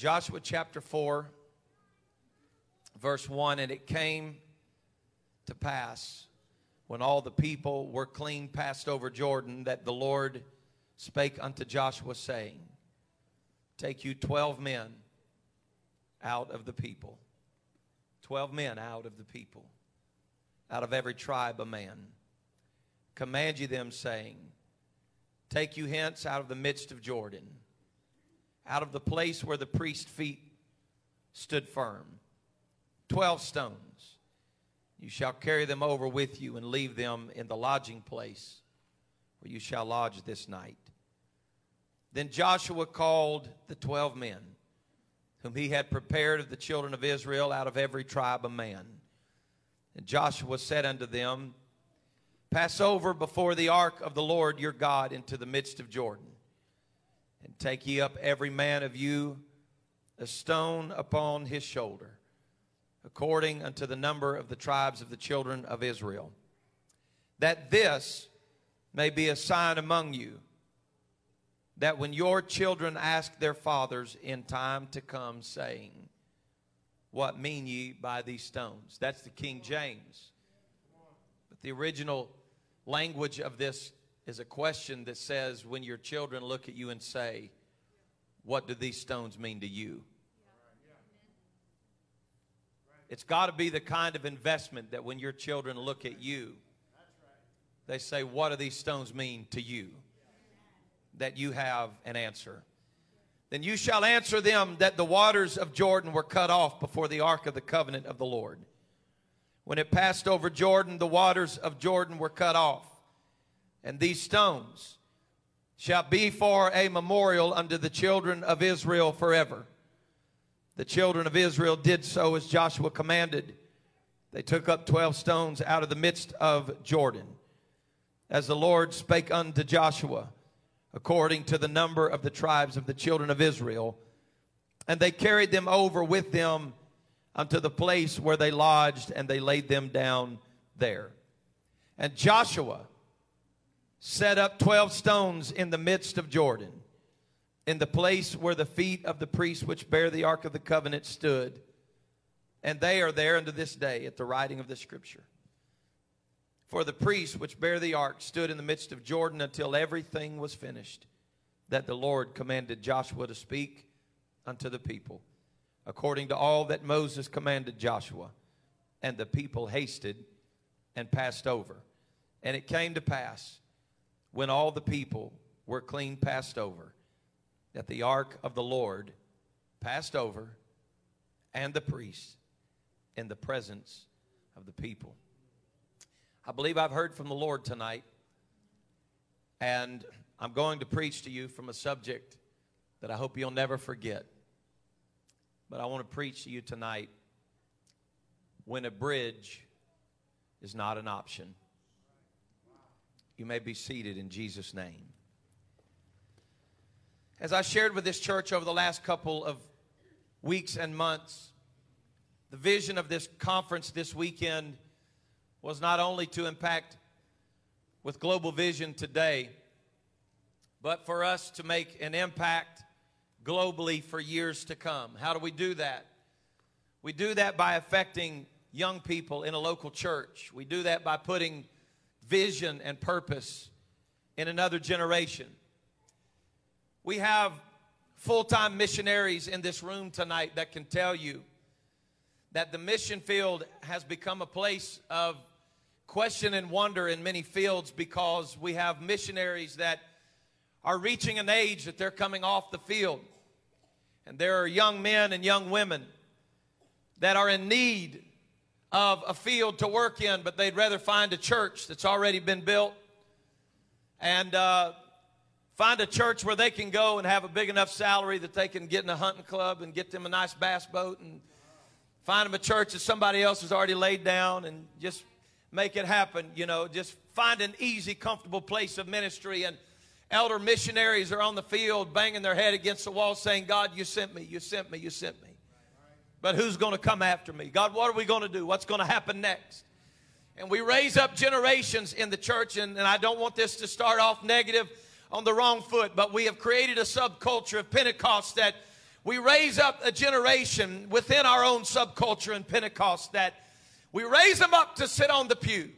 Joshua chapter 4, verse 1 And it came to pass when all the people were clean passed over Jordan that the Lord spake unto Joshua, saying, Take you 12 men out of the people. 12 men out of the people, out of every tribe a man. Command you them, saying, Take you hence out of the midst of Jordan, out of the place where the priest's feet stood firm. 12 stones. You shall carry them over with you and leave them in the lodging place where you shall lodge this night. Then Joshua called the 12 men whom he had prepared of the children of Israel out of every tribe a man. And Joshua said unto them, Pass over before the ark of the Lord your God into the midst of Jordan, and take ye up every man of you a stone upon his shoulder, according unto the number of the tribes of the children of Israel, that this may be a sign among you that when your children ask their fathers in time to come, saying, What mean ye by these stones? That's the King James. But the original language of this is a question that says, When your children look at you and say, What do these stones mean to you? It's got to be the kind of investment that when your children look at you, they say, What do these stones mean to you? that you have an answer. Then you shall answer them that the waters of Jordan were cut off before the ark of the covenant of the Lord. When it passed over Jordan, the waters of Jordan were cut off. And these stones shall be for a memorial unto the children of Israel forever. The children of Israel did so as Joshua commanded. They took up 12 stones out of the midst of Jordan, as the Lord spake unto Joshua according to the number of the tribes of the children of Israel. And they carried them over with them unto the place where they lodged, and they laid them down there. And Joshua set up 12 stones in the midst of Jordan, in the place where the feet of the priests which bear the ark of the covenant stood. And they are there unto this day at the writing of the scripture. For the priests which bear the ark stood in the midst of Jordan until everything was finished, that the Lord commanded Joshua to speak unto the people, according to all that Moses commanded Joshua. And the people hasted and passed over. And it came to pass, when all the people were clean passed over, that the ark of the Lord passed over, and the priests in the presence of the people. I believe I've heard from the Lord tonight, and I'm going to preach to you from a subject that I hope you'll never forget. But I want to preach to you tonight when a bridge is not an option. You may be seated in Jesus' name. As I shared with this church over the last couple of weeks and months, the vision of this conference this weekend was not only to impact with Global Vision today, but for us to make an impact globally for years to come. How do we do that? We do that by affecting young people in a local church. We do that by putting vision and purpose in another generation. We have full time missionaries in this room tonight that can tell you that the mission field has become a place of question and wonder in many fields because we have missionaries that are reaching an age that they're coming off the field. And there are young men and young women that are in need of a field to work in, but they'd rather find a church that's already been built and uh, find a church where they can go and have a big enough salary that they can get in a hunting club and get them a nice bass boat and find them a church that somebody else has already laid down and just make it happen. You know, just find an easy, comfortable place of ministry. And elder missionaries are on the field banging their head against the wall saying, God, you sent me, you sent me, you sent me. But who's going to come after me? God, what are we going to do? What's going to happen next? And we raise up generations in the church, and, and I don't want this to start off negative on the wrong foot, but we have created a subculture of Pentecost that we raise up a generation within our own subculture in Pentecost that we raise them up to sit on the pew.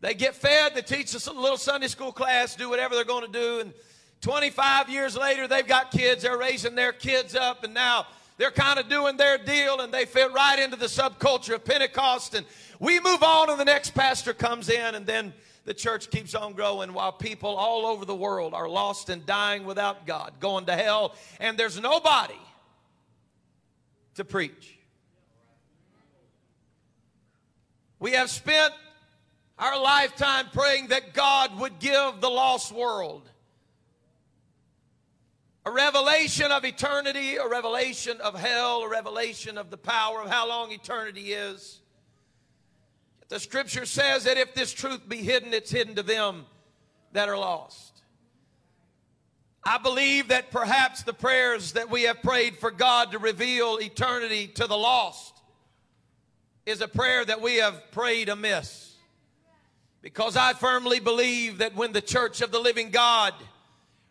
They get fed, they teach us a little Sunday school class, do whatever they're going to do, and 25 years later, they've got kids, they're raising their kids up, and now they're kind of doing their deal, and they fit right into the subculture of Pentecost, and we move on, and the next pastor comes in, and then the church keeps on growing while people all over the world are lost and dying without God, going to hell, and there's nobody to preach. We have spent our lifetime praying that God would give the lost world a revelation of eternity, a revelation of hell, a revelation of the power of how long eternity is. The scripture says that if this truth be hidden, it's hidden to them that are lost. I believe that perhaps the prayers that we have prayed for God to reveal eternity to the lost is a prayer that we have prayed amiss. Because I firmly believe that when the church of the living God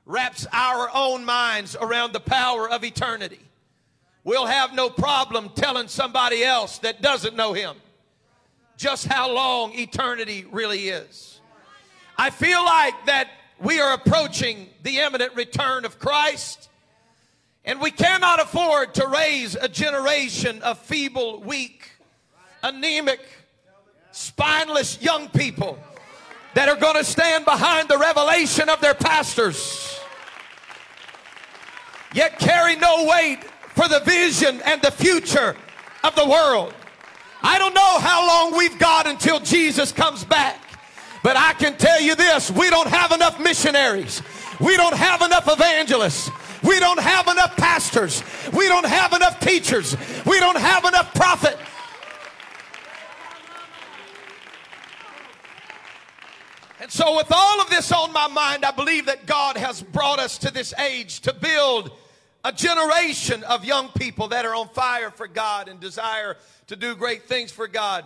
wraps our own minds around the power of eternity, we'll have no problem telling somebody else that doesn't know Him just how long eternity really is. I feel like that we are approaching the imminent return of Christ, and we cannot afford to raise a generation of feeble, weak, anemic, spineless young people that are going to stand behind the revelation of their pastors, yet carry no weight for the vision and the future of the world. I don't know how long we've got until Jesus comes back. But I can tell you this we don't have enough missionaries, we don't have enough evangelists. We don't have enough pastors. We don't have enough teachers. We don't have enough prophets. And so, with all of this on my mind, I believe that God has brought us to this age to build a generation of young people that are on fire for God and desire to do great things for God.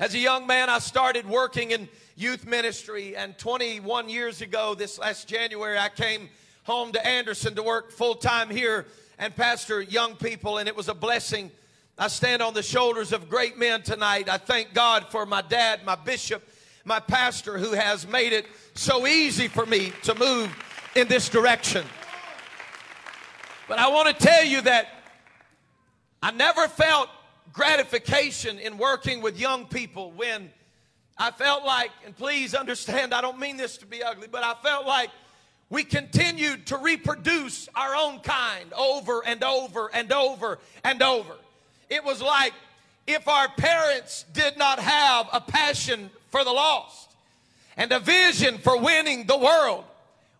As a young man, I started working in youth ministry, and 21 years ago, this last January, I came home to Anderson to work full time here and pastor young people, and it was a blessing. I stand on the shoulders of great men tonight. I thank God for my dad, my bishop, my pastor, who has made it so easy for me to move in this direction. But I want to tell you that I never felt gratification in working with young people when I felt like, and please understand, I don't mean this to be ugly, but I felt like we continued to reproduce our own kind over and over and over and over. It was like if our parents did not have a passion for the lost and a vision for winning the world,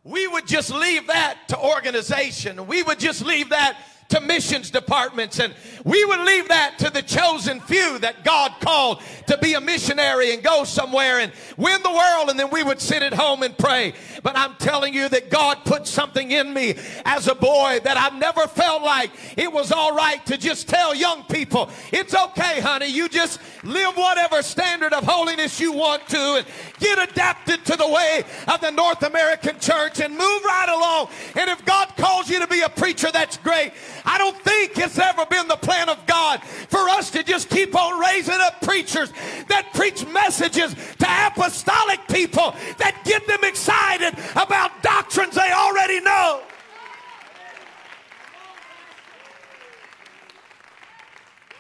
we would just leave that to organization. We would just leave that to missions departments and we would leave that to the chosen few that God called to be a missionary and go somewhere and win the world and then we would sit at home and pray. But I'm telling you that God put something in me as a boy that I've never felt like it was all right to just tell young people, it's okay, honey, you just live whatever standard of holiness you want to and get adapted to the way of the North American church and move right along. And if God calls you to be a preacher, that's great. I don't think it's ever been the plan of God for us to just keep on raising up preachers that preach messages to apostolic people that get them excited about doctrines they already know.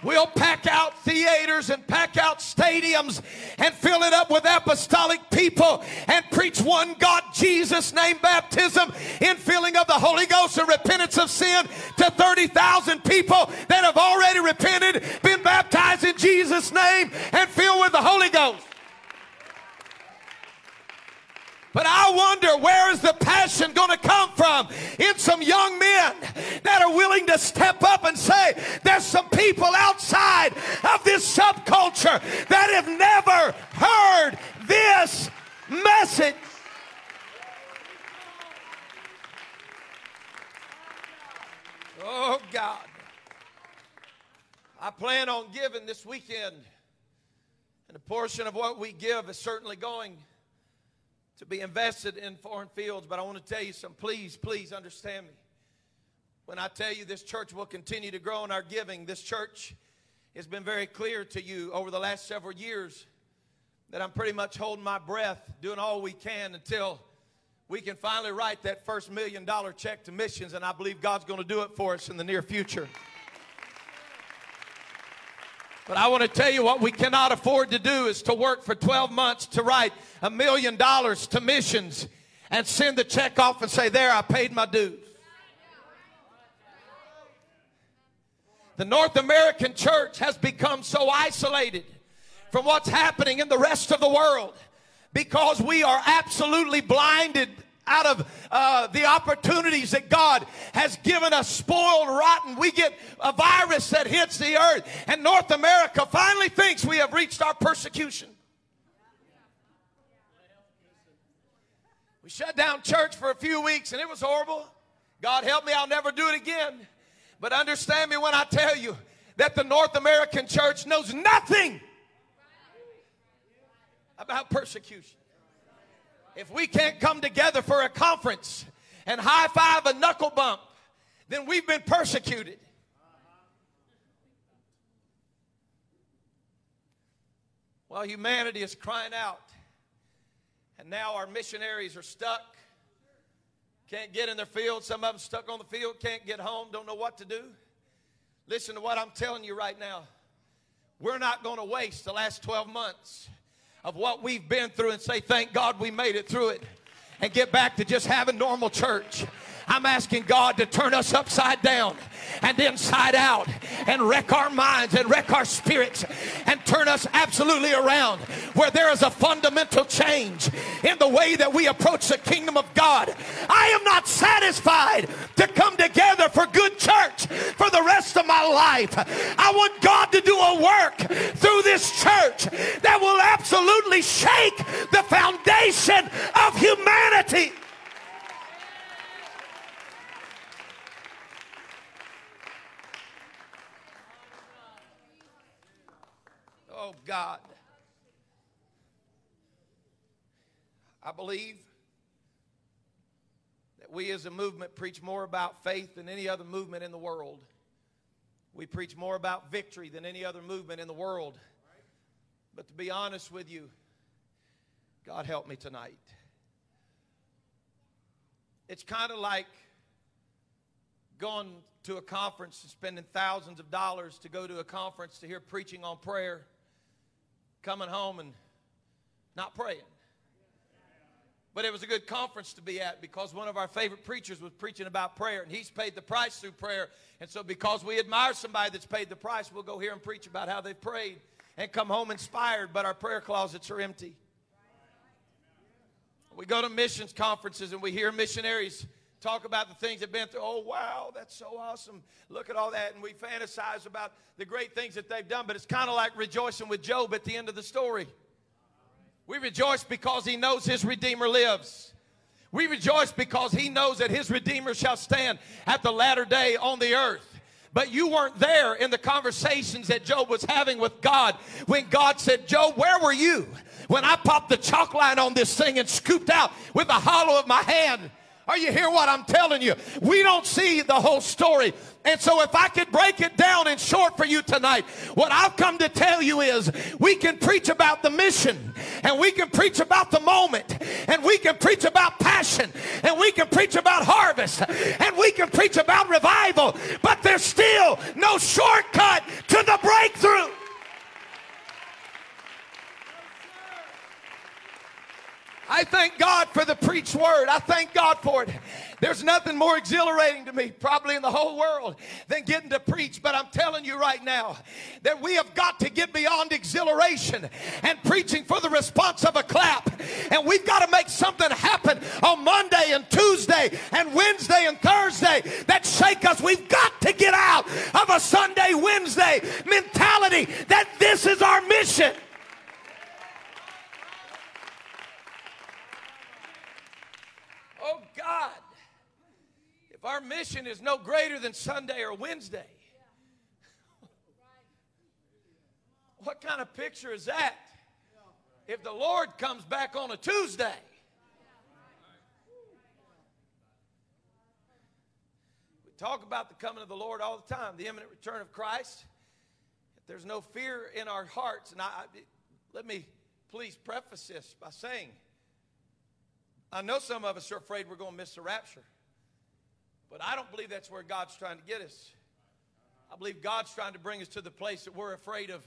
We'll pack out theaters and pack out stadiums and wonder where is the passion going to come from in some young men that are willing to step up and say, there's some people outside of this subculture that have never heard this message. Oh, God. I plan on giving this weekend, and a portion of what we give is certainly going to be invested in foreign fields, but I want to tell you something. Please, please understand me. When I tell you this church will continue to grow in our giving, this church has been very clear to you over the last several years that I'm pretty much holding my breath, doing all we can until we can finally write that first million dollar check to missions, and I believe God's going to do it for us in the near future. But I want to tell you what we cannot afford to do is to work for 12 months to write a million dollars to missions and send the check off and say, There, I paid my dues. The North American church has become so isolated from what's happening in the rest of the world because we are absolutely blinded out of uh, the opportunities that God has given us, spoiled, rotten. We get a virus that hits the earth, and North America finally thinks we have reached our persecution. We shut down church for a few weeks, and it was horrible. God help me, I'll never do it again. But understand me when I tell you that the North American church knows nothing about persecution. If we can't come together for a conference and high five a knuckle bump, then we've been persecuted. While humanity is crying out, and now our missionaries are stuck, can't get in their field. Some of them stuck on the field, can't get home, don't know what to do. Listen to what I'm telling you right now. We're not going to waste the last 12 months of what we've been through and say, thank God we made it through it and get back to just having normal church. I'm asking God to turn us upside down and inside out and wreck our minds and wreck our spirits and turn us absolutely around where there is a fundamental change in the way that we approach the kingdom of God. I am not satisfied to come together for good church for the rest of my life. I want God to do a work through this church that will absolutely shake the foundation of humanity. Oh, God. I believe that we as a movement preach more about faith than any other movement in the world. We preach more about victory than any other movement in the world. But to be honest with you, God help me tonight. It's kind of like going to a conference and spending thousands of dollars to go to a conference to hear preaching on prayer coming home and not praying. But it was a good conference to be at because one of our favorite preachers was preaching about prayer, and he's paid the price through prayer. And so, because we admire somebody that's paid the price, we'll go here and preach about how they've prayed and come home inspired, but our prayer closets are empty. We go to missions conferences and we hear missionaries talk about the things they've been through. Oh, wow, that's so awesome. Look at all that. And we fantasize about the great things that they've done. But it's kind of like rejoicing with Job at the end of the story. We rejoice because he knows his Redeemer lives. We rejoice because he knows that his Redeemer shall stand at the latter day on the earth. But you weren't there in the conversations that Job was having with God when God said, Job, where were you when I popped the chalk line on this thing and scooped out with the hollow of my hand? Are you hear what I'm telling you? We don't see the whole story. And so if I could break it down in short for you tonight, what I've come to tell you is we can preach about the mission and we can preach about the moment and we can preach about passion and we can preach about harvest and we can preach about revival, but there's still no shortcut to the breakthrough. I thank God for the preached word. I thank God for it. There's nothing more exhilarating to me, probably in the whole world, than getting to preach. But I'm telling you right now that we have got to get beyond exhilaration and preaching for the response of a clap. And we've got to make something happen on Monday and Tuesday and Wednesday and Thursday that shake us. We've got to get out of a Sunday, Wednesday mentality that this is our mission. God. Is no greater than Sunday or Wednesday, what kind of picture is that? If the Lord comes back on a Tuesday, we talk about the coming of the Lord all the time, the imminent return of Christ. If there's no fear in our hearts, and I, I let me please preface this by saying, I know some of us are afraid we're going to miss the rapture, but I don't believe that's where God's trying to get us. I believe God's trying to bring us to the place that we're afraid of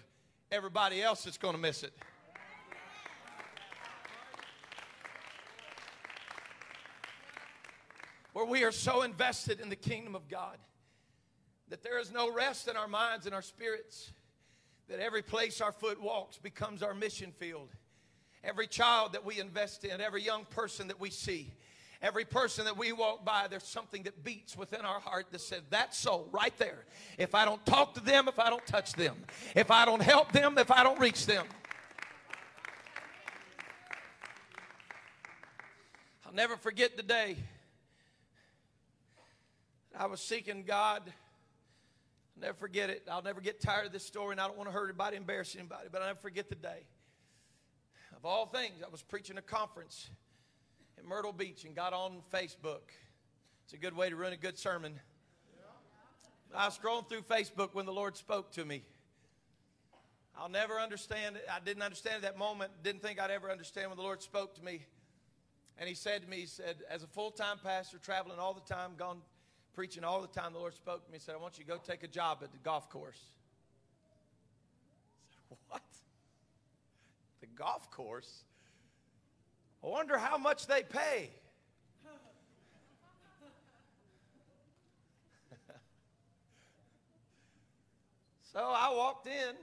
everybody else that's going to miss it. Where we are so invested in the kingdom of God that there is no rest in our minds and our spirits, that every place our foot walks becomes our mission field. Every child that we invest in, every young person that we see, Every person that we walk by, there's something that beats within our heart that says, That's so, right there. If I don't talk to them, if I don't touch them, if I don't help them, if I don't reach them. I'll never forget the day I was seeking God. I'll never forget it. I'll never get tired of this story, and I don't want to hurt anybody, embarrass anybody, but I'll never forget the day. Of all things, I was preaching a conference in Myrtle Beach and got on Facebook. It's a good way to run a good sermon. I was scrolling through Facebook when the Lord spoke to me. I'll never understand it. I didn't understand at that moment, didn't think I'd ever understand when the Lord spoke to me. And He said to me, He said, as a full time pastor, traveling all the time, gone preaching all the time, the Lord spoke to me and said, I want you to go take a job at the golf course. I said, What? The golf course? I wonder how much they pay. so I walked in,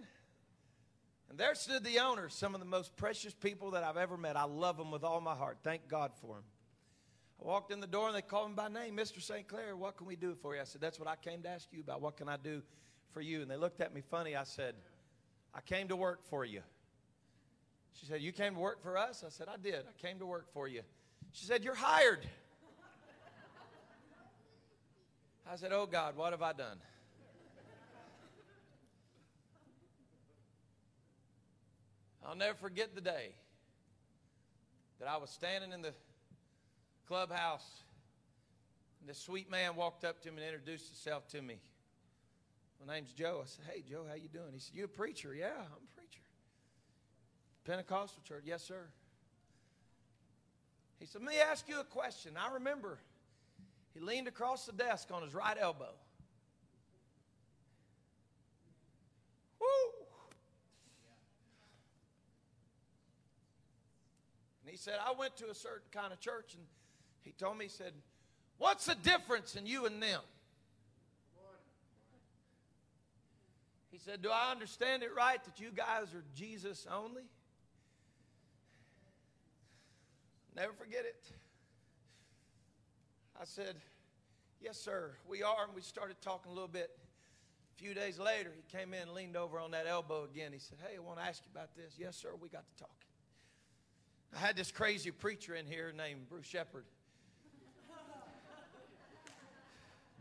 and there stood the owners, some of the most precious people that I've ever met. I love them with all my heart. Thank God for them. I walked in the door and they called me by name, Mr. St. Clair, what can we do for you? I said, That's what I came to ask you about. What can I do for you? And they looked at me funny. I said, I came to work for you. She said, You came to work for us? I said, I did. I came to work for you. She said, You're hired. I said, Oh God, what have I done? I'll never forget the day that I was standing in the clubhouse and this sweet man walked up to me and introduced himself to me. My name's Joe. I said, Hey Joe, how you doing? He said, You a preacher? Yeah, I'm Pentecostal church? Yes, sir. He said, Let me ask you a question. I remember he leaned across the desk on his right elbow. Woo! And he said, I went to a certain kind of church, and he told me, he said, What's the difference in you and them? He said, Do I understand it right that you guys are Jesus only? Never forget it. I said, Yes, sir, we are. And we started talking a little bit. A few days later, he came in, leaned over on that elbow again. He said, Hey, I want to ask you about this. Yes, sir, we got to talking. I had this crazy preacher in here named Bruce Shepard.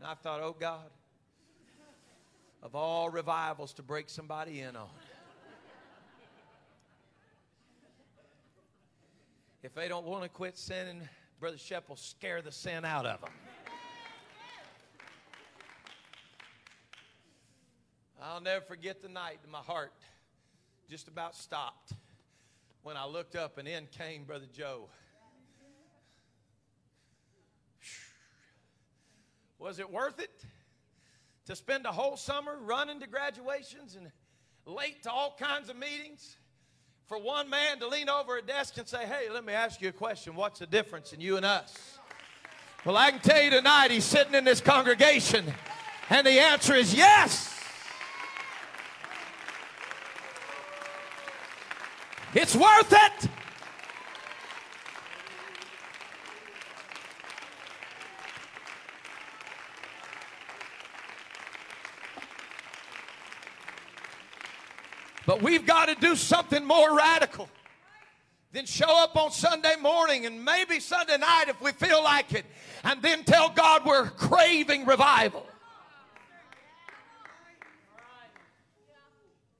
And I thought, oh God, of all revivals to break somebody in on. If they don't want to quit sinning, Brother Shep will scare the sin out of them. I'll never forget the night that my heart just about stopped when I looked up and in came Brother Joe. Was it worth it to spend a whole summer running to graduations and late to all kinds of meetings? For one man to lean over a desk and say, Hey, let me ask you a question. What's the difference in you and us? Well, I can tell you tonight, he's sitting in this congregation, and the answer is yes. It's worth it. But we've got to do something more radical than show up on Sunday morning and maybe Sunday night if we feel like it, and then tell God we're craving revival.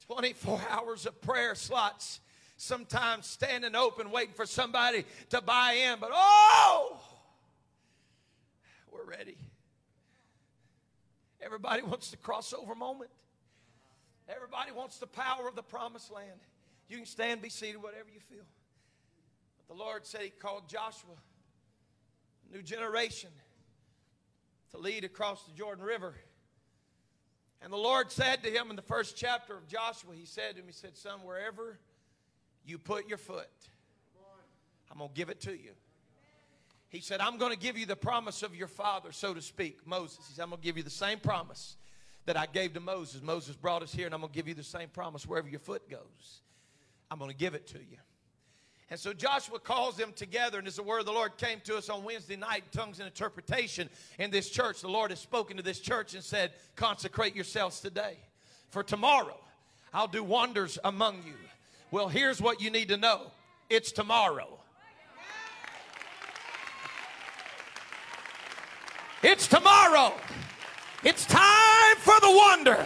24 hours of prayer slots, sometimes standing open, waiting for somebody to buy in, but oh, we're ready. Everybody wants the crossover moment. Everybody wants the power of the promised land. You can stand, be seated, whatever you feel. But the Lord said He called Joshua, a new generation, to lead across the Jordan River. And the Lord said to him in the first chapter of Joshua, He said to him, He said, Son, wherever you put your foot, I'm going to give it to you. He said, I'm going to give you the promise of your father, so to speak, Moses. He said, I'm going to give you the same promise that I gave to Moses. Moses brought us here, and I'm going to give you the same promise wherever your foot goes. I'm going to give it to you. And so Joshua calls them together, and as the word of the Lord came to us on Wednesday night, tongues and interpretation in this church, the Lord has spoken to this church and said, Consecrate yourselves today. For tomorrow, I'll do wonders among you. Well, here's what you need to know it's tomorrow. It's tomorrow. It's time for the wonder.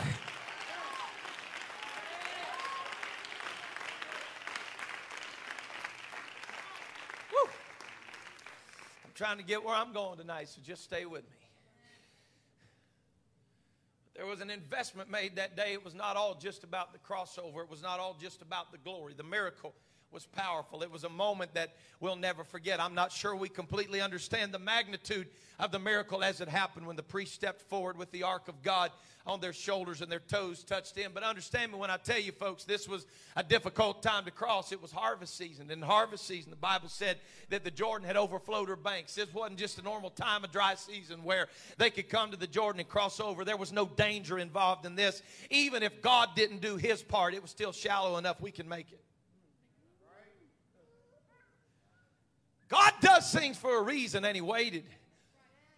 I'm trying to get where I'm going tonight, so just stay with me. There was an investment made that day. It was not all just about the crossover, it was not all just about the glory. The miracle was powerful. It was a moment that we'll never forget. I'm not sure we completely understand the magnitude of the miracle as it happened when the priest stepped forward with the ark of God on their shoulders and their toes touched in. But understand me when I tell you, folks, this was a difficult time to cross. It was harvest season. In harvest season, the Bible said that the Jordan had overflowed her banks. This wasn't just a normal time of dry season where they could come to the Jordan and cross over. There was no danger involved in this. Even if God didn't do his part, it was still shallow enough we can make it. God does things for a reason, and He waited.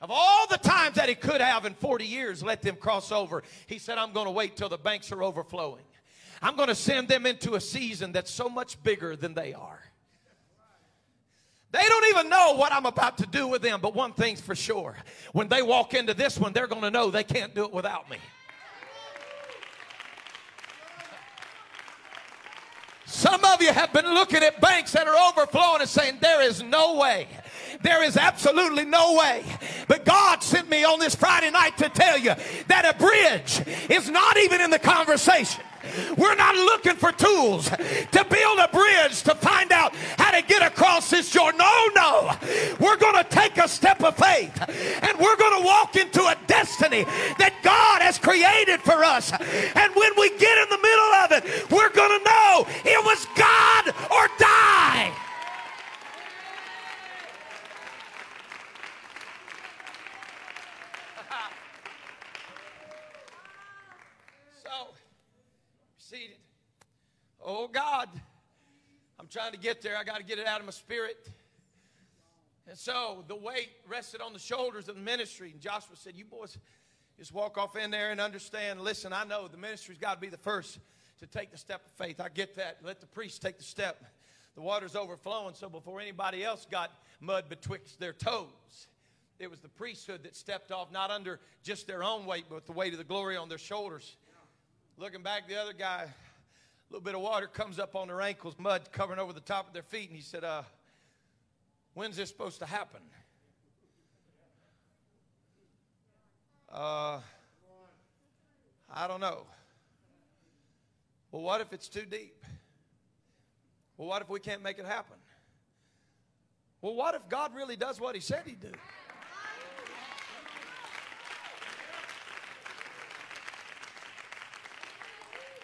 Of all the times that He could have in 40 years, let them cross over, He said, I'm going to wait till the banks are overflowing. I'm going to send them into a season that's so much bigger than they are. They don't even know what I'm about to do with them, but one thing's for sure. When they walk into this one, they're going to know they can't do it without me. Some of you have been looking at banks that are overflowing and saying, There is no way. There is absolutely no way. But God sent me on this Friday night to tell you that a bridge is not even in the conversation. We're not looking for tools to build a bridge to find out how to get across this Jordan. No, no. We're going to take a step of faith and we're going to walk into a destiny that God has created for us. And when we get in the middle of it, we're going to know it was God or die. Oh God, I'm trying to get there. I got to get it out of my spirit. And so the weight rested on the shoulders of the ministry. And Joshua said, You boys just walk off in there and understand. Listen, I know the ministry's got to be the first to take the step of faith. I get that. Let the priest take the step. The water's overflowing, so before anybody else got mud betwixt their toes, it was the priesthood that stepped off, not under just their own weight, but the weight of the glory on their shoulders. Looking back, the other guy, a little bit of water comes up on their ankles, mud covering over the top of their feet. And he said, uh, When's this supposed to happen? Uh, I don't know. Well, what if it's too deep? Well, what if we can't make it happen? Well, what if God really does what He said He'd do?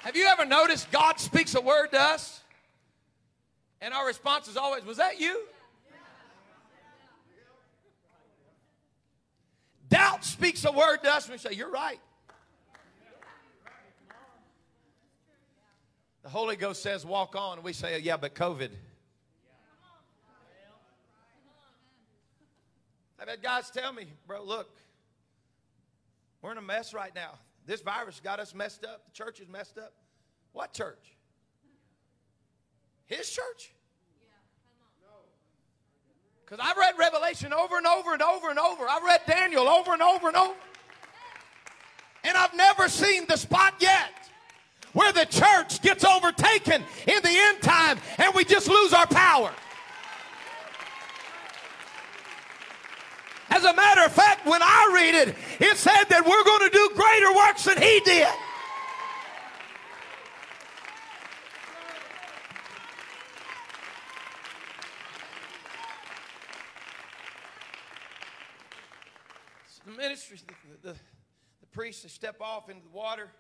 Have you ever noticed God speaks a word to us? And our response is always, Was that you? Doubt speaks a word to us and we say, You're right. The Holy Ghost says, Walk on. And we say, Yeah, but COVID. I've had guys tell me, Bro, look, we're in a mess right now. This virus got us messed up. The church is messed up. What church? His church? Because I've read Revelation over and over and over and over. I've read Daniel over and over and over. And I've never seen the spot yet where the church gets overtaken in the end time and we just lose our power. As a matter of fact, when I read it, it said that we're going to do greater works than he did. the ministry, the, the, the priests, they step off into the water.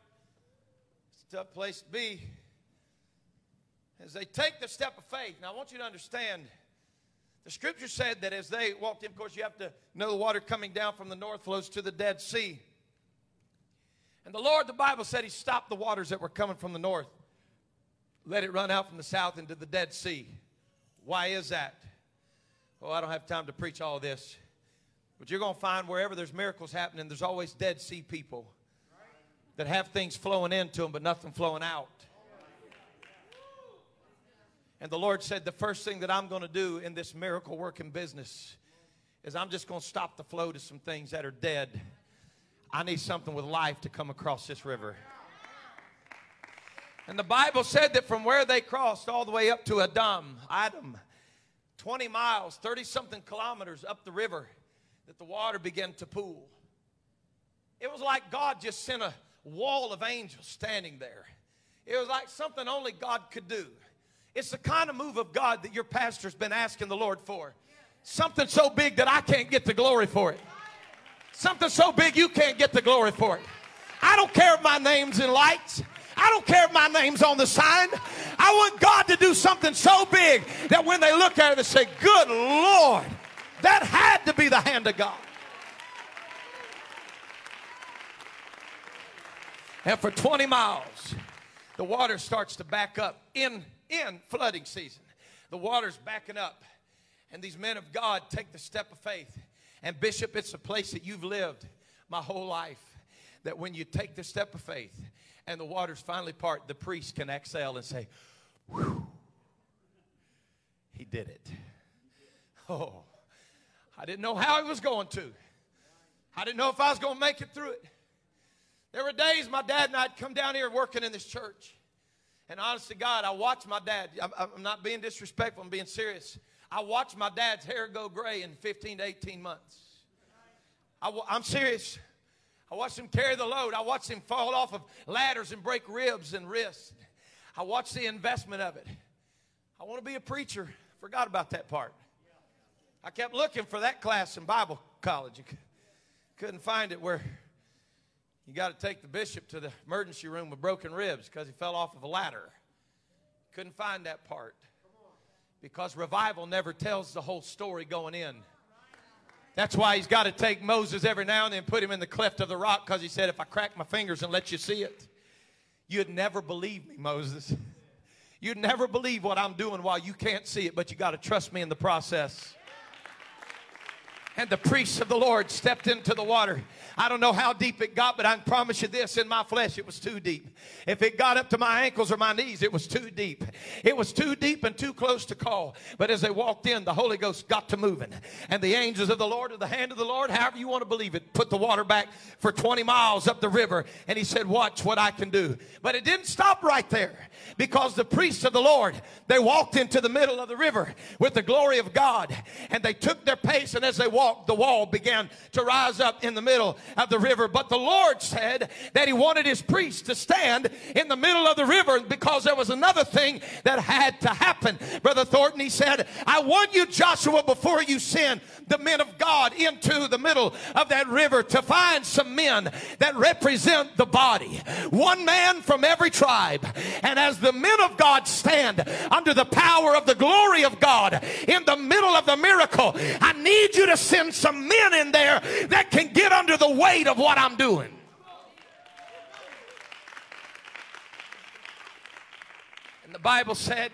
It's a tough place to be. As they take the step of faith. Now, I want you to understand the scripture said that as they walked in, of course, you have to know the water coming down from the north flows to the Dead Sea. And the Lord, the Bible said, He stopped the waters that were coming from the north, let it run out from the south into the Dead Sea. Why is that? Oh, I don't have time to preach all this. But you're going to find wherever there's miracles happening, there's always Dead Sea people that have things flowing into them, but nothing flowing out. And the Lord said, The first thing that I'm going to do in this miracle working business is I'm just going to stop the flow to some things that are dead. I need something with life to come across this river. And the Bible said that from where they crossed all the way up to Adam, Adam, 20 miles, 30 something kilometers up the river, that the water began to pool. It was like God just sent a wall of angels standing there. It was like something only God could do. It's the kind of move of God that your pastor's been asking the Lord for. Something so big that I can't get the glory for it. Something so big you can't get the glory for it. I don't care if my name's in lights. I don't care if my name's on the sign. I want God to do something so big that when they look at it, they say, Good Lord, that had to be the hand of God. And for 20 miles, the water starts to back up in, in flooding season. The water's backing up. And these men of God take the step of faith. And, Bishop, it's a place that you've lived my whole life. That when you take the step of faith and the waters finally part, the priest can exhale and say, Whew, he did it. Oh, I didn't know how he was going to. I didn't know if I was going to make it through it. There were days my dad and I'd come down here working in this church. And honest to God, I watched my dad. I'm, not being disrespectful, I'm being serious. I watched my dad's hair go gray in 15 to 18 months. I, I'm serious. I watched him carry the load. I watched him fall off of ladders and break ribs and wrists. I watched the investment of it. I want to be a preacher. Forgot about that part. I kept looking for that class in Bible college. Couldn't find it where you got to take the bishop to the emergency room with broken ribs because he fell off of a ladder. Couldn't find that part because revival never tells the whole story going in. That's why he's got to take Moses every now and then put him in the cleft of the rock because he said, If I crack my fingers and let you see it, you'd never believe me, Moses. You'd never believe what I'm doing while you can't see it, but you got to trust me in the process and the priests of the Lord stepped into the water. I don't know how deep it got, but I can promise you this in my flesh, it was too deep. If it got up to my ankles or my knees, it was too deep. It was too deep and too close to call. But as they walked in, the Holy Ghost got to moving. And the angels of the Lord, or the hand of the Lord, however you want to believe it, put the water back for 20 miles up the river. And he said, Watch what I can do. But it didn't stop right there because the priests of the Lord, they walked into the middle of the river with the glory of God. And they took their pace, and as they walked, the wall began to rise up in the middle of the river. But the Lord said that He wanted His priests to stand in the middle of the river because there was another thing that had to happen. Brother Thornton, he said, I want you, Joshua, before you send the men of God into the middle of that river to find some men that represent the body. One man from every tribe. And as the men of God stand under the power of the glory of God in the middle of the miracle, I need you to send send some men in there that can get under the weight of what I'm doing. And the Bible said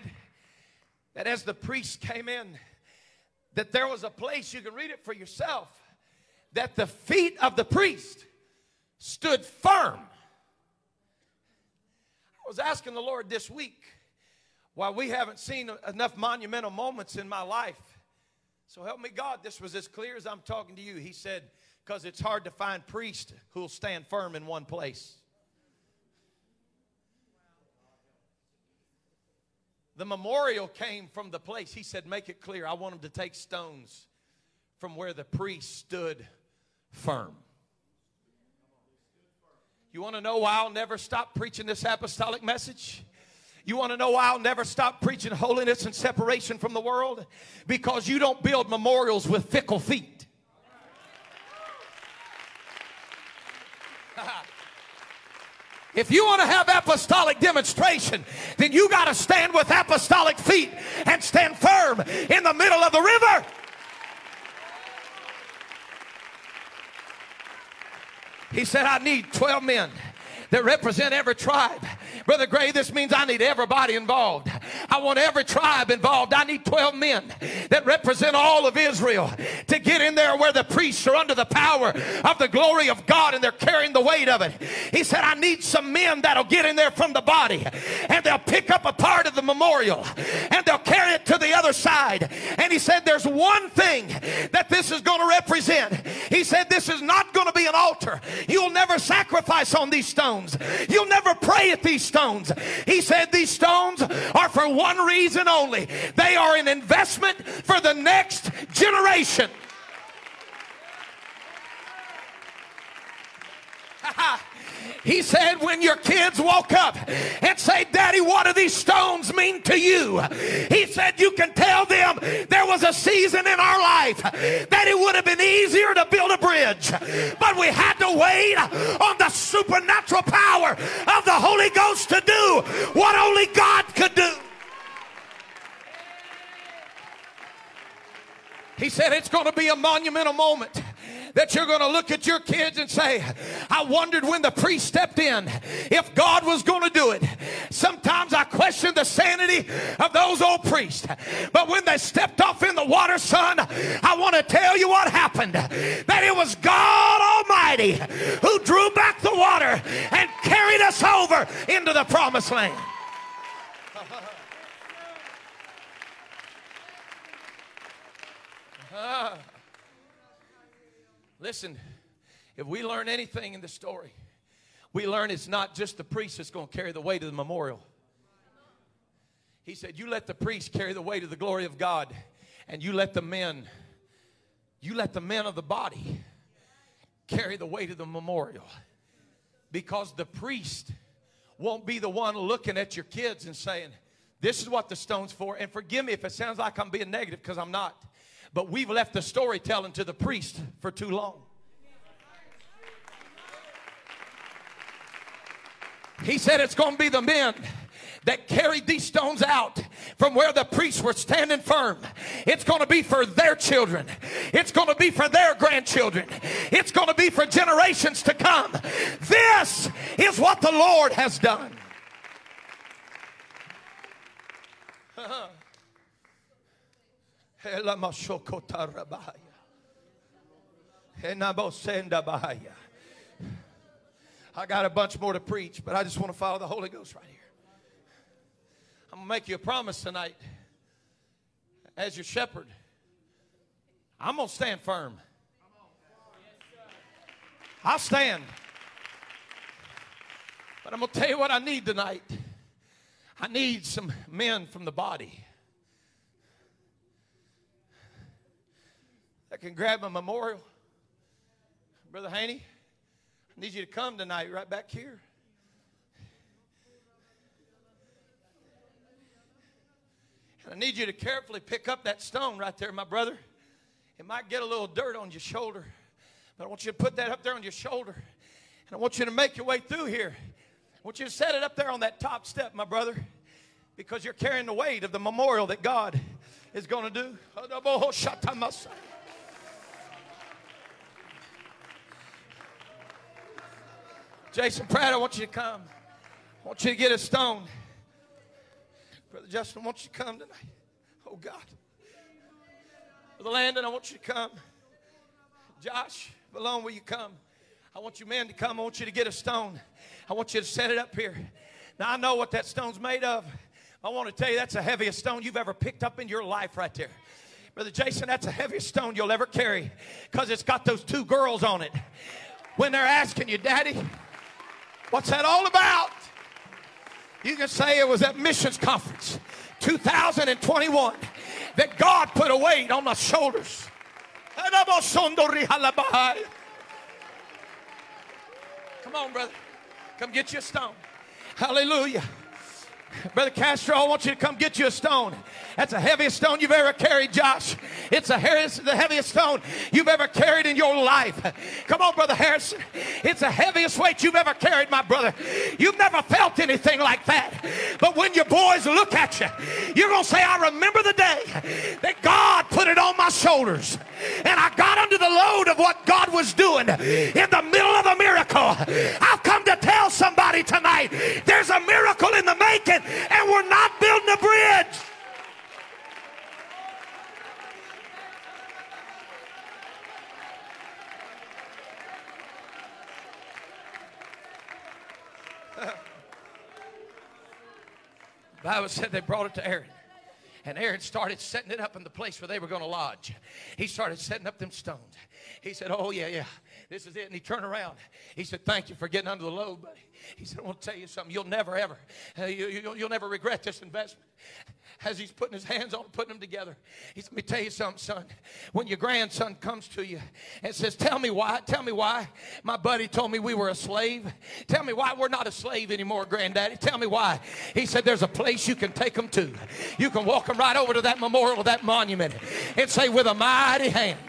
that as the priest came in, that there was a place, you can read it for yourself, that the feet of the priest stood firm. I was asking the Lord this week why we haven't seen enough monumental moments in my life so help me God, this was as clear as I'm talking to you. He said, because it's hard to find priests who'll stand firm in one place. The memorial came from the place. He said, Make it clear. I want them to take stones from where the priest stood firm. You want to know why I'll never stop preaching this apostolic message? You want to know why I'll never stop preaching holiness and separation from the world? Because you don't build memorials with fickle feet. If you want to have apostolic demonstration, then you got to stand with apostolic feet and stand firm in the middle of the river. He said, I need 12 men that represent every tribe. Brother Gray, this means I need everybody involved. I want every tribe involved. I need 12 men that represent all of Israel to get in there where the priests are under the power of the glory of God and they're carrying the weight of it. He said, I need some men that'll get in there from the body and they'll pick up a part of the memorial and they'll carry it to the other side. And he said, There's one thing that this is going to represent. He said, This is not going to be an altar. You'll never sacrifice on these stones, you'll never pray at these stones. He said, These stones are for one reason only they are an investment for the next generation. He said, when your kids woke up and say, Daddy, what do these stones mean to you? He said, you can tell them there was a season in our life that it would have been easier to build a bridge, but we had to wait on the supernatural power of the Holy Ghost to do what only God could do. He said, it's going to be a monumental moment that you're going to look at your kids and say, I wondered when the priest stepped in if God was going to do it. Sometimes I question the sanity of those old priests. But when they stepped off in the water, son, I want to tell you what happened. That it was God Almighty who drew back the water and carried us over into the promised land. Uh. Listen, if we learn anything in the story, we learn it's not just the priest that's going to carry the weight of the memorial. He said, You let the priest carry the weight of the glory of God, and you let the men, you let the men of the body carry the weight of the memorial. Because the priest won't be the one looking at your kids and saying, This is what the stone's for. And forgive me if it sounds like I'm being negative, because I'm not. But we've left the storytelling to the priest for too long. He said it's going to be the men that carried these stones out from where the priests were standing firm. It's going to be for their children. It's going to be for their grandchildren. It's going to be for generations to come. This is what the Lord has done. I got a bunch more to preach, but I just want to follow the Holy Ghost right here. I'm going to make you a promise tonight. As your shepherd, I'm going to stand firm. I'll stand. But I'm going to tell you what I need tonight. I need some men from the body that can grab a memorial. Brother Haney, I need you to come tonight right back here. And I need you to carefully pick up that stone right there, my brother. It might get a little dirt on your shoulder, but I want you to put that up there on your shoulder. And I want you to make your way through here. I want you to set it up there on that top step, my brother, because you're carrying the weight of the memorial that God is going to do. Jason Pratt, I want you to come. I want you to get a stone. Brother Justin, I want you to come tonight. Oh, God. Brother Landon, I want you to come. Josh, Malone, will you come? I want you men to come. I want you to get a stone. I want you to set it up here. Now, I know what that stone's made of. I want to tell you that's the heaviest stone you've ever picked up in your life right there. Brother Jason, that's the heaviest stone you'll ever carry because it's got those two girls on it. When they're asking you, Daddy, What's that all about? You can say it was at missions conference 2021 that God put a weight on my shoulders. Come on, brother. Come get you a stone. Hallelujah. Brother Castro, I want you to come get you a stone. That's the heaviest stone you've ever carried, Josh. It's the heaviest, the heaviest stone you've ever carried in your life. Come on, Brother Harrison. It's the heaviest weight you've ever carried, my brother. You've never felt anything like that. But when your boys look at you, you're going to say, I remember the day that God put it on my shoulders. And I got under the load of what God was doing in the middle of a miracle. I've come to tell somebody tonight there's a miracle in the making, and we're not building a bridge. Bible said they brought it to Aaron. And Aaron started setting it up in the place where they were going to lodge. He started setting up them stones. He said, Oh, yeah, yeah, this is it. And he turned around. He said, Thank you for getting under the load, buddy. He said, I want to tell you something. You'll never, ever, uh, you, you, you'll never regret this investment as he's putting his hands on putting them together. He said, Let me tell you something, son. When your grandson comes to you and says, Tell me why, tell me why my buddy told me we were a slave. Tell me why we're not a slave anymore, granddaddy. Tell me why. He said, There's a place you can take them to. You can walk them right over to that memorial, that monument, and say, With a mighty hand,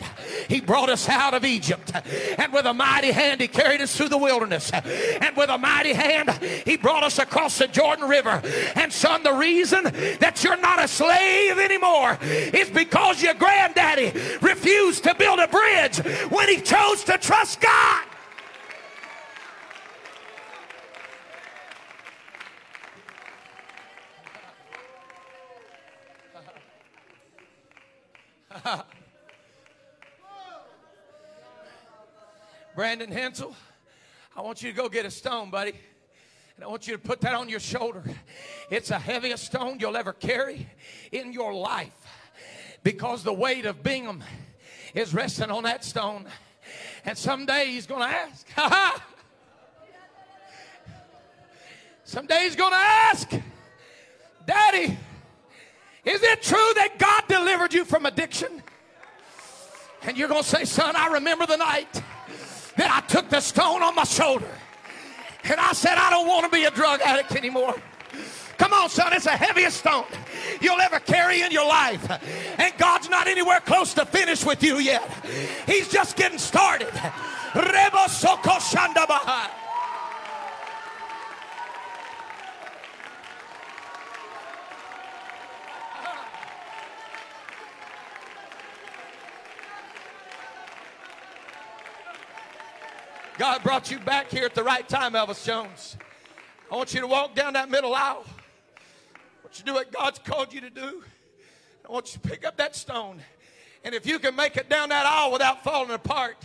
he brought us out of Egypt. And with a mighty hand, he carried us through the wilderness. And with a mighty hand, he brought us across the Jordan River. And son, the reason that you're not a slave anymore is because your granddaddy refused to build a bridge when he chose to trust God. Brandon Hensel, I want you to go get a stone, buddy. And I want you to put that on your shoulder. It's the heaviest stone you'll ever carry in your life because the weight of Bingham is resting on that stone. And someday he's going to ask, Someday he's going to ask, Daddy, is it true that God delivered you from addiction? And you're going to say, Son, I remember the night that I took the stone on my shoulder and I said, I don't want to be a drug addict anymore. Come on, son, it's the heaviest stone you'll ever carry in your life. And God's not anywhere close to finish with you yet. He's just getting started. God brought you back here at the right time, Elvis Jones. I want you to walk down that middle aisle. I want you to do what God's called you to do. I want you to pick up that stone. And if you can make it down that aisle without falling apart,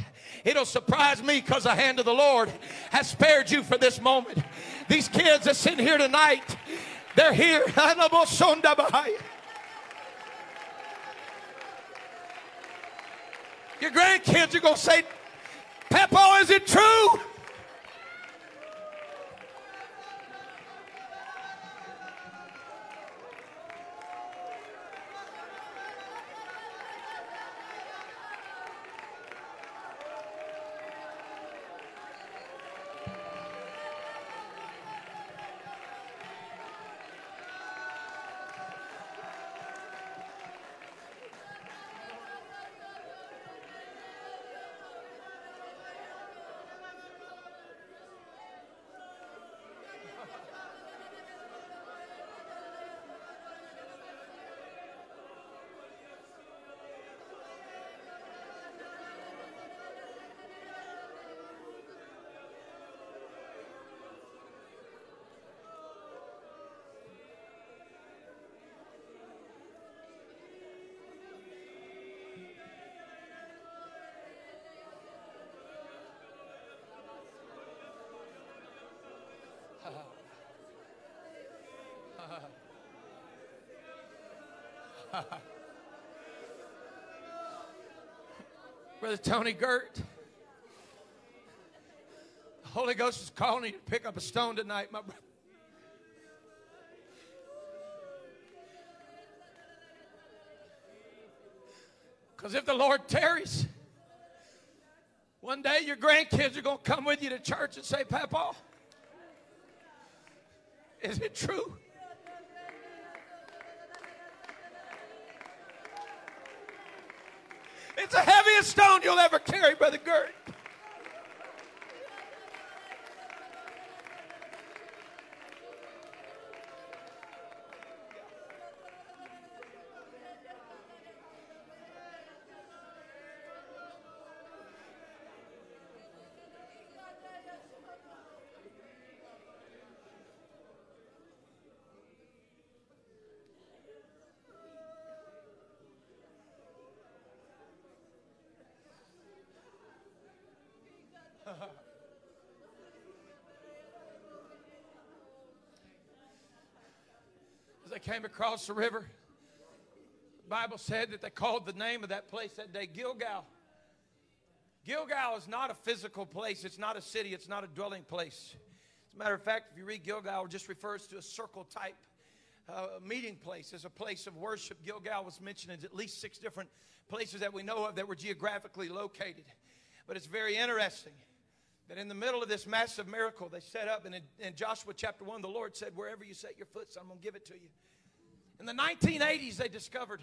it'll surprise me because the hand of the Lord has spared you for this moment. These kids that sitting here tonight, they're here. Your grandkids are going to say, Peppo, is it true? Brother Tony Gert. The Holy Ghost is calling you to pick up a stone tonight, my brother. Because if the Lord tarries, one day your grandkids are going to come with you to church and say, Papa, is it true? It's the heaviest stone you'll ever carry, Brother Gert. Came across the river, the Bible said that they called the name of that place that day Gilgal. Gilgal is not a physical place, it's not a city, it's not a dwelling place. As a matter of fact, if you read Gilgal, it just refers to a circle type uh, meeting place, as a place of worship. Gilgal was mentioned in at least six different places that we know of that were geographically located. But it's very interesting that in the middle of this massive miracle they set up, and in, in Joshua chapter 1, the Lord said, Wherever you set your foot, son, I'm going to give it to you. In the 1980s, they discovered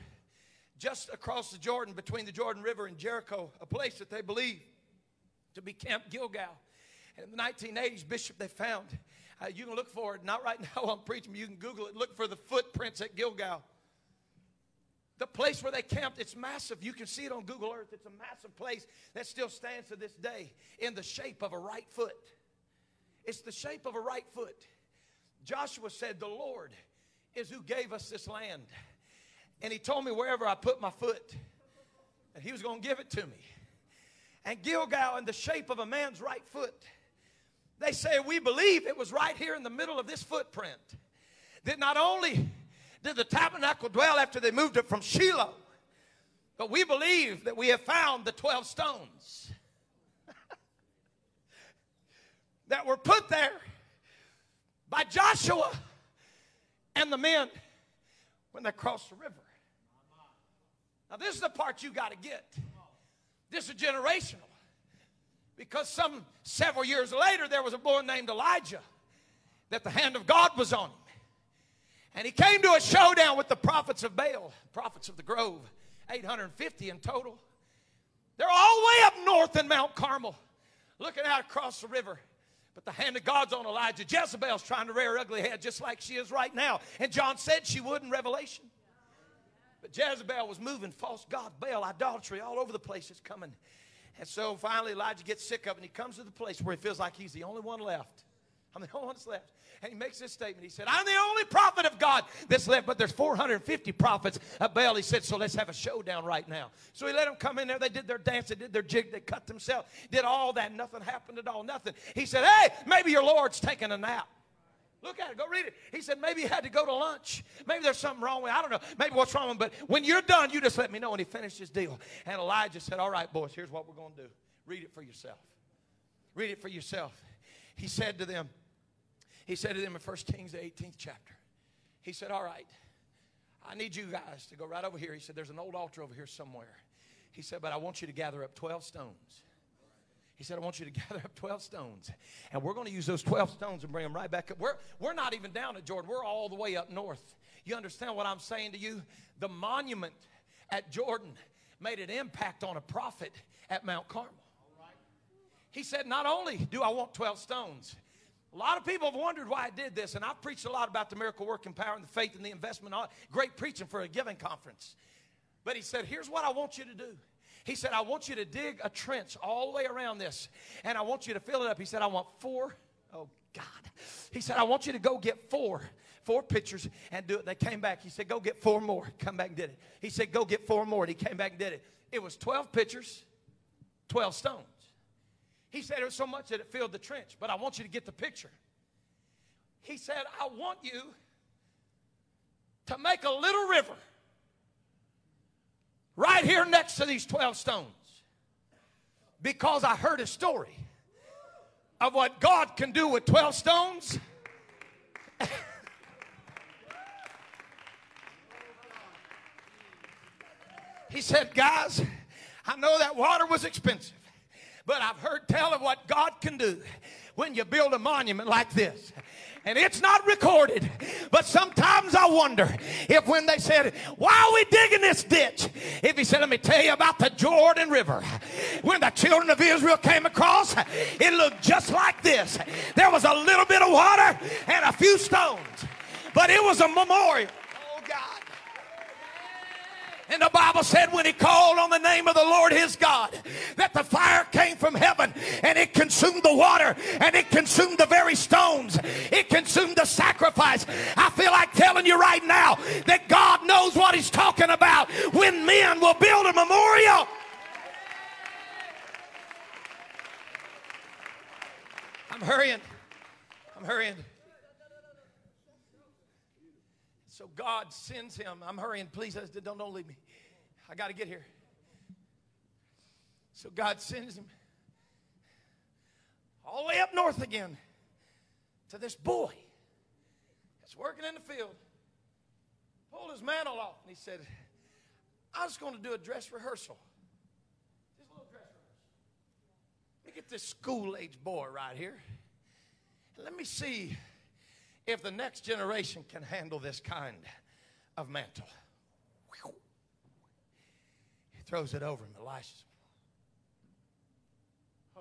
just across the Jordan, between the Jordan River and Jericho, a place that they believed to be Camp Gilgal. And in the 1980s, Bishop, they found, uh, you can look for it, not right now I'm preaching, but you can Google it. Look for the footprints at Gilgal. The place where they camped, it's massive. You can see it on Google Earth. It's a massive place that still stands to this day in the shape of a right foot. It's the shape of a right foot. Joshua said, The Lord is who gave us this land. And he told me wherever I put my foot, that he was going to give it to me. And Gilgal, in the shape of a man's right foot, they say, We believe it was right here in the middle of this footprint. That not only did the tabernacle dwell after they moved it from Shiloh, but we believe that we have found the 12 stones that were put there by Joshua and the men when they crossed the river. Now, this is the part you got to get. This is generational. Because some several years later, there was a boy named Elijah that the hand of God was on him. And he came to a showdown with the prophets of Baal, prophets of the grove, 850 in total. They're all way up north in Mount Carmel, looking out across the river. But the hand of God's on Elijah. Jezebel's trying to rear her ugly head just like she is right now. And John said she would in Revelation. But Jezebel was moving false God, Baal, idolatry all over the place. It's coming. And so finally Elijah gets sick of it and he comes to the place where he feels like he's the only one left. I'm the only one that's left. And he makes this statement. He said, I'm the only prophet of God that's left, but there's 450 prophets of Baal. He said, so let's have a showdown right now. So he let them come in there. They did their dance. They did their jig. They cut themselves. Did all that. Nothing happened at all. Nothing. He said, hey, maybe your Lord's taking a nap. Look at it. Go read it. He said, maybe he had to go to lunch. Maybe there's something wrong with it. I don't know. Maybe what's wrong with. But when you're done, you just let me know. And he finished his deal. And Elijah said, all right, boys, here's what we're going to do. Read it for yourself. Read it for yourself. He said to them, he said to them in 1 Kings, the 18th chapter, he said, All right, I need you guys to go right over here. He said, There's an old altar over here somewhere. He said, But I want you to gather up 12 stones. He said, I want you to gather up 12 stones. And we're going to use those 12 stones and bring them right back up. We're, we're not even down at Jordan, we're all the way up north. You understand what I'm saying to you? The monument at Jordan made an impact on a prophet at Mount Carmel. He said, Not only do I want 12 stones, a lot of people have wondered why I did this, and I've preached a lot about the miracle working power and the faith and the investment. Great preaching for a giving conference. But he said, Here's what I want you to do. He said, I want you to dig a trench all the way around this, and I want you to fill it up. He said, I want four. Oh, God. He said, I want you to go get four four pitchers and do it. They came back. He said, Go get four more. Come back and did it. He said, Go get four more. And he came back and did it. It was 12 pitchers, 12 stones. He said it was so much that it filled the trench, but I want you to get the picture. He said, I want you to make a little river right here next to these 12 stones because I heard a story of what God can do with 12 stones. He said, Guys, I know that water was expensive, but I've heard tell of what God can do when you build a monument like this and it's not recorded. But sometimes I wonder if when they said, Why are we digging this ditch? If he said, Let me tell you about the Jordan River. When the children of Israel came across, it looked just like this. There was a little bit of water and a few stones, but it was a memorial. And the Bible said when he called on the name of the Lord his God, that the fire came from heaven and it consumed the water and it consumed the very stones. It consumed the sacrifice. I feel like telling you right now that God knows what he's talking about when men will build a memorial. I'm hurrying. I'm hurrying. So God sends him. I'm hurrying. Please don't, don't leave me. I got to get here. So God sends him all the way up north again to this boy that's working in the field. Pulled his mantle off and he said, I was going to do a dress rehearsal. This little dress rehearsal. Let me get this school age boy right here. Let me see if the next generation can handle this kind of mantle. Throws it over him. Elisha. Oh.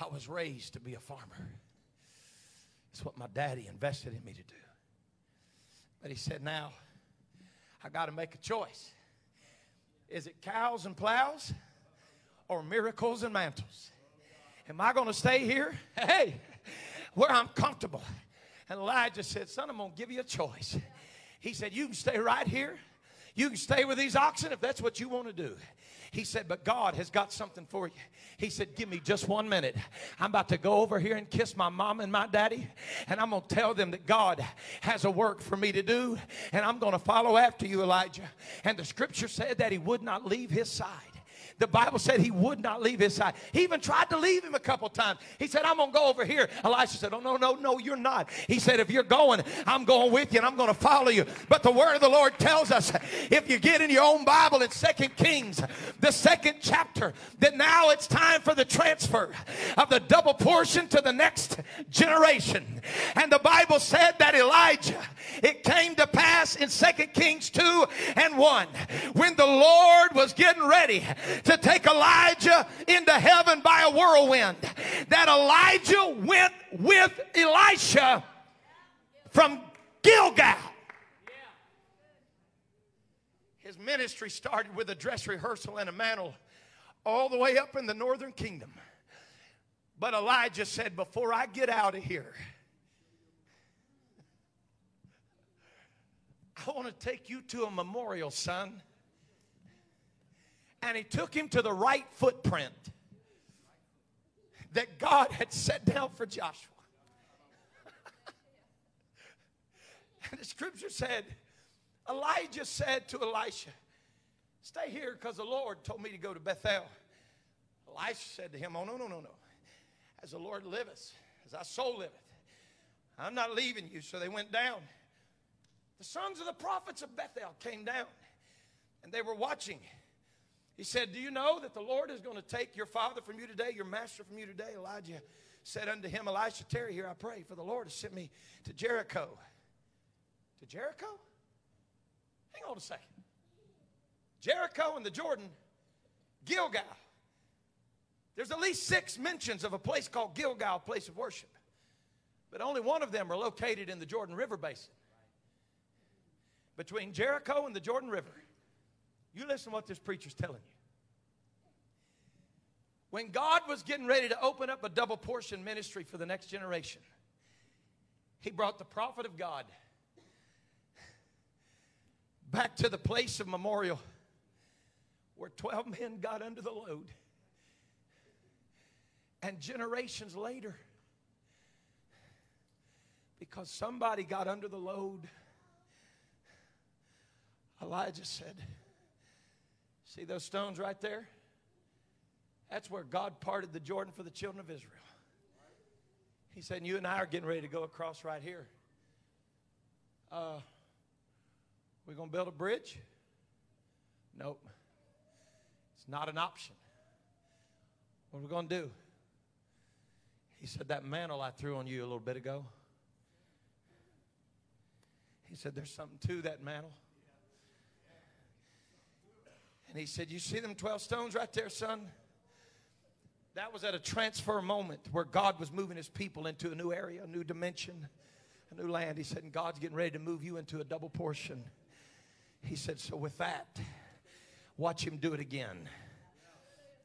I was raised to be a farmer. It's what my daddy invested in me to do. But he said, now I got to make a choice. Is it cows and plows or miracles and mantles? Am I going to stay here? Hey, where I'm comfortable. And Elijah said, Son, I'm going to give you a choice. He said, You can stay right here. You can stay with these oxen if that's what you want to do. He said, But God has got something for you. He said, Give me just one minute. I'm about to go over here and kiss my mom and my daddy, and I'm going to tell them that God has a work for me to do, and I'm going to follow after you, Elijah. And the scripture said that he would not leave his side. The Bible said he would not leave his side. He even tried to leave him a couple times. He said, I'm going to go over here. Elisha said, Oh, no, no, no, you're not. He said, If you're going, I'm going with you and I'm going to follow you. But the word of the Lord tells us, if you get in your own Bible in Second Kings, the second chapter, that now it's time for the transfer of the double portion to the next generation. And the Bible said that Elijah, it came to pass in Second Kings 2 and 1, when the Lord was getting ready to take Elijah into heaven by a whirlwind. That Elijah went with Elisha from Gilgal. His ministry started with a dress rehearsal and a mantle all the way up in the northern kingdom. But Elijah said, Before I get out of here, I want to take you to a memorial, son and he took him to the right footprint that God had set down for Joshua. and the scripture said, Elijah said to Elisha, Stay here because the Lord told me to go to Bethel. Elisha said to him, Oh, no, no, no, no. As the Lord liveth, as thy soul liveth, I'm not leaving you. So they went down. The sons of the prophets of Bethel came down and they were watching. He said, Do you know that the Lord is going to take your father from you today, your master from you today? Elijah said unto him, Elisha, tarry here, I pray, for the Lord has sent me to Jericho. To Jericho? Hang on a second. Jericho and the Jordan, Gilgal. There's at least six mentions of a place called Gilgal, place of worship. But only one of them are located in the Jordan River basin. Between Jericho and the Jordan River. You listen to what this preacher's telling you. When God was getting ready to open up a double portion ministry for the next generation, He brought the prophet of God back to the place of memorial where 12 men got under the load. And generations later, because somebody got under the load, Elijah said, See those stones right there? That's where God parted the Jordan for the children of Israel. He said, You and I are getting ready to go across right here. Uh, we're going to build a bridge. Nope. It's not an option. What are we going to do? He said, That mantle I threw on you a little bit ago. He said, There's something to that mantle. And he said, You see them 12 stones right there, son? That was at a transfer moment where God was moving his people into a new area, a new dimension, a new land. He said, And God's getting ready to move you into a double portion. He said, So with that, watch him do it again.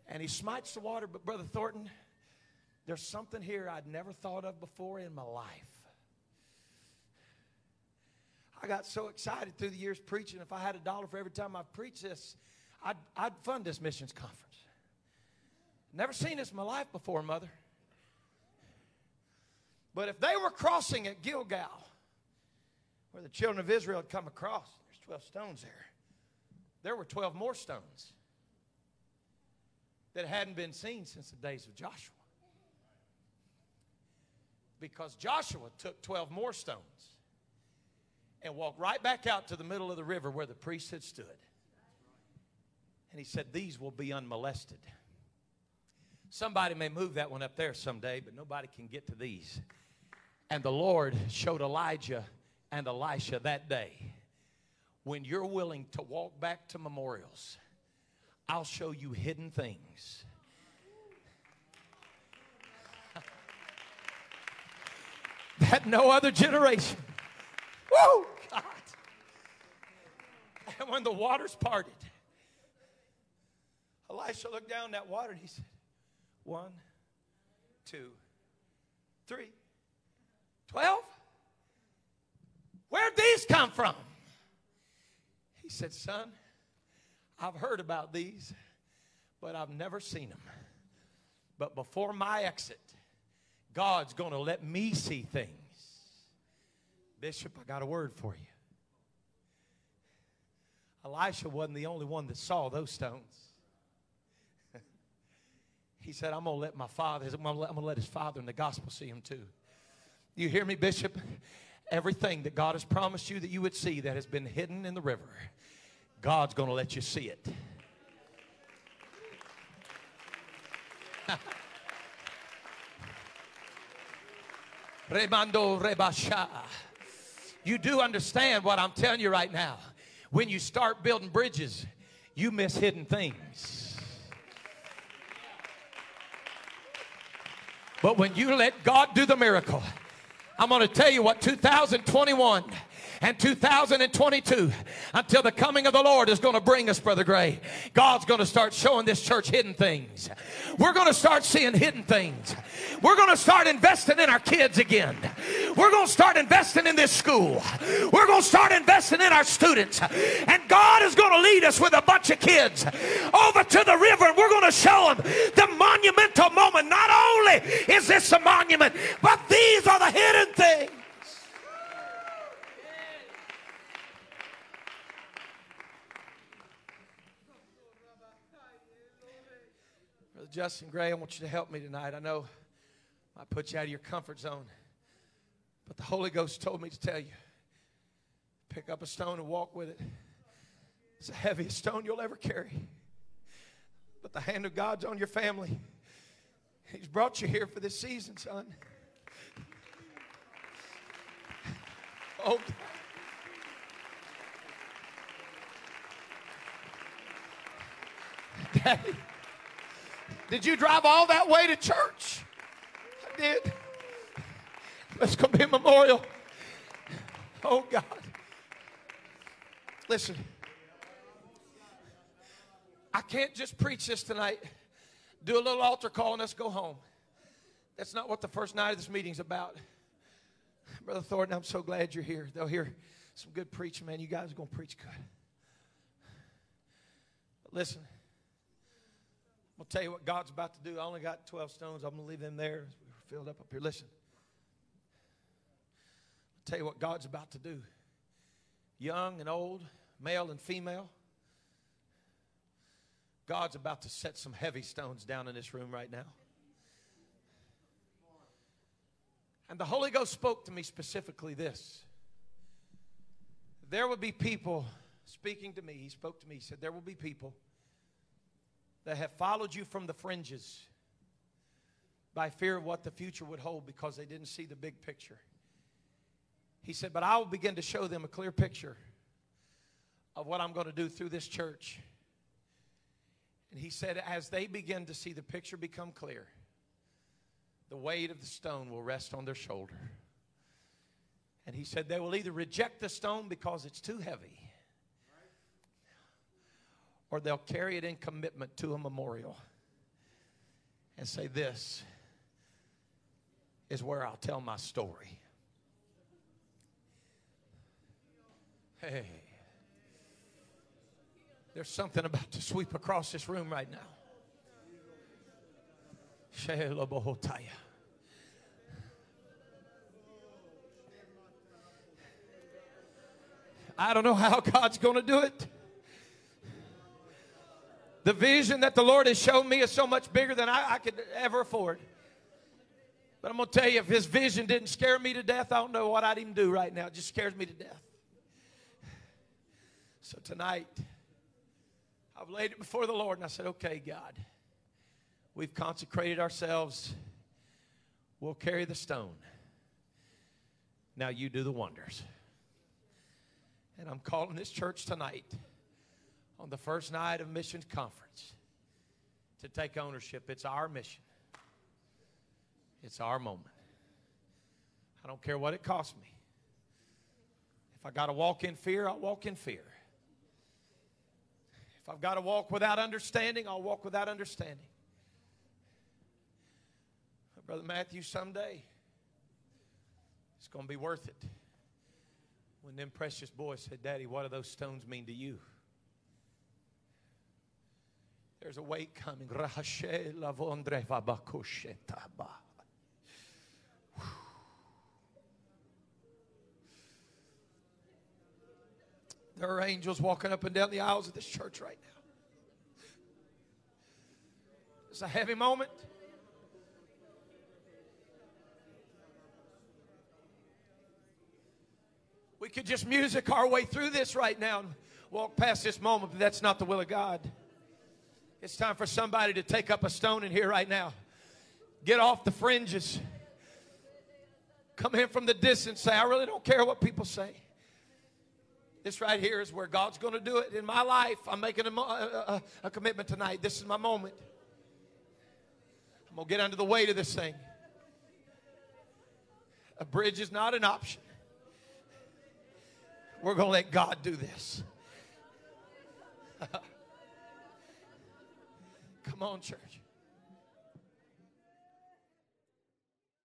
And he smites the water, but Brother Thornton, there's something here I'd never thought of before in my life. I got so excited through the years preaching. If I had a dollar for every time I've preached this, I'd, I'd fund this missions conference. Never seen this in my life before, Mother. But if they were crossing at Gilgal, where the children of Israel had come across, there's 12 stones there. There were 12 more stones that hadn't been seen since the days of Joshua. Because Joshua took 12 more stones and walked right back out to the middle of the river where the priests had stood. And he said, These will be unmolested. Somebody may move that one up there someday, but nobody can get to these. And the Lord showed Elijah and Elisha that day when you're willing to walk back to memorials, I'll show you hidden things. that no other generation. Woo! God. And when the waters parted, Elisha looked down that water and he said, One, two, three, twelve? Where'd these come from? He said, Son, I've heard about these, but I've never seen them. But before my exit, God's going to let me see things. Bishop, I got a word for you. Elisha wasn't the only one that saw those stones. He said, I'm going to let my father, I'm going to let his father in the gospel see him too. You hear me, Bishop? Everything that God has promised you that you would see that has been hidden in the river, God's going to let you see it. Remando rebasha. You do understand what I'm telling you right now. When you start building bridges, you miss hidden things. But when you let God do the miracle, I'm going to tell you what 2021 and 2022 until the coming of the Lord is going to bring us, Brother Gray. God's going to start showing this church hidden things. We're going to start seeing hidden things. We're going to start investing in our kids again. We're going to start investing in this school. We're going to start investing in our students. And God is going to lead us with a bunch of kids over to the river and we're going to show them the monumental moment. Not only is this a monument, but these are the hidden things. Justin Gray, I want you to help me tonight. I know I put you out of your comfort zone, but the Holy Ghost told me to tell you pick up a stone and walk with it. It's the heaviest stone you'll ever carry. But the hand of God's on your family. He's brought you here for this season, son. Oh, Daddy. Did you drive all that way to church? I did. Let's go be a memorial. Oh, God. Listen, I can't just preach this tonight, do a little altar call, and let's go home. That's not what the first night of this meeting's about. Brother Thornton, I'm so glad you're here. They'll hear some good preaching, man. You guys are going to preach good. Listen. I'll tell you what God's about to do. I only got 12 stones. I'm going to leave them there. We're filled up up here. Listen. I'll tell you what God's about to do. Young and old, male and female. God's about to set some heavy stones down in this room right now. And the Holy Ghost spoke to me specifically this there will be people speaking to me, he spoke to me. He said, There will be people that have followed you from the fringes by fear of what the future would hold because they didn't see the big picture. He said, But I will begin to show them a clear picture of what I'm going to do through this church. And he said, As they begin to see the picture become clear, the weight of the stone will rest on their shoulder. And he said, They will either reject the stone because it's too heavy, or they'll carry it in commitment to a memorial and say, This is where I'll tell my story. Hey, there's something about to sweep across this room right now. I don't know how God's going to do it. The vision that the Lord has shown me is so much bigger than I, I could ever afford. But I'm going to tell you, if His vision didn't scare me to death, I don't know what I'd even do right now. It just scares me to death. So tonight, I've laid it before the Lord and I said, okay, God, we've consecrated ourselves. We'll carry the stone. Now you do the wonders. And I'm calling this church tonight on the first night of missions conference to take ownership. It's our mission. It's our moment. I don't care what it costs me. If I got to walk in fear, I'll walk in fear. If I've got to walk without understanding, I'll walk without understanding. Brother Matthew, someday it's going to be worth it. When them precious boys said, Daddy, what do those stones mean to you? There's a weight coming. There are angels walking up and down the aisles of this church right now. It's a heavy moment. We could just music our way through this right now and walk past this moment, but that's not the will of God. It's time for somebody to take up a stone in here right now. Get off the fringes. Come in from the distance. Say, I really don't care what people say. This right here is where God's going to do it in my life. I'm making a, a, a commitment tonight. This is my moment. I'm going to get under the weight of this thing. A bridge is not an option. We're going to let God do this. Come on, church.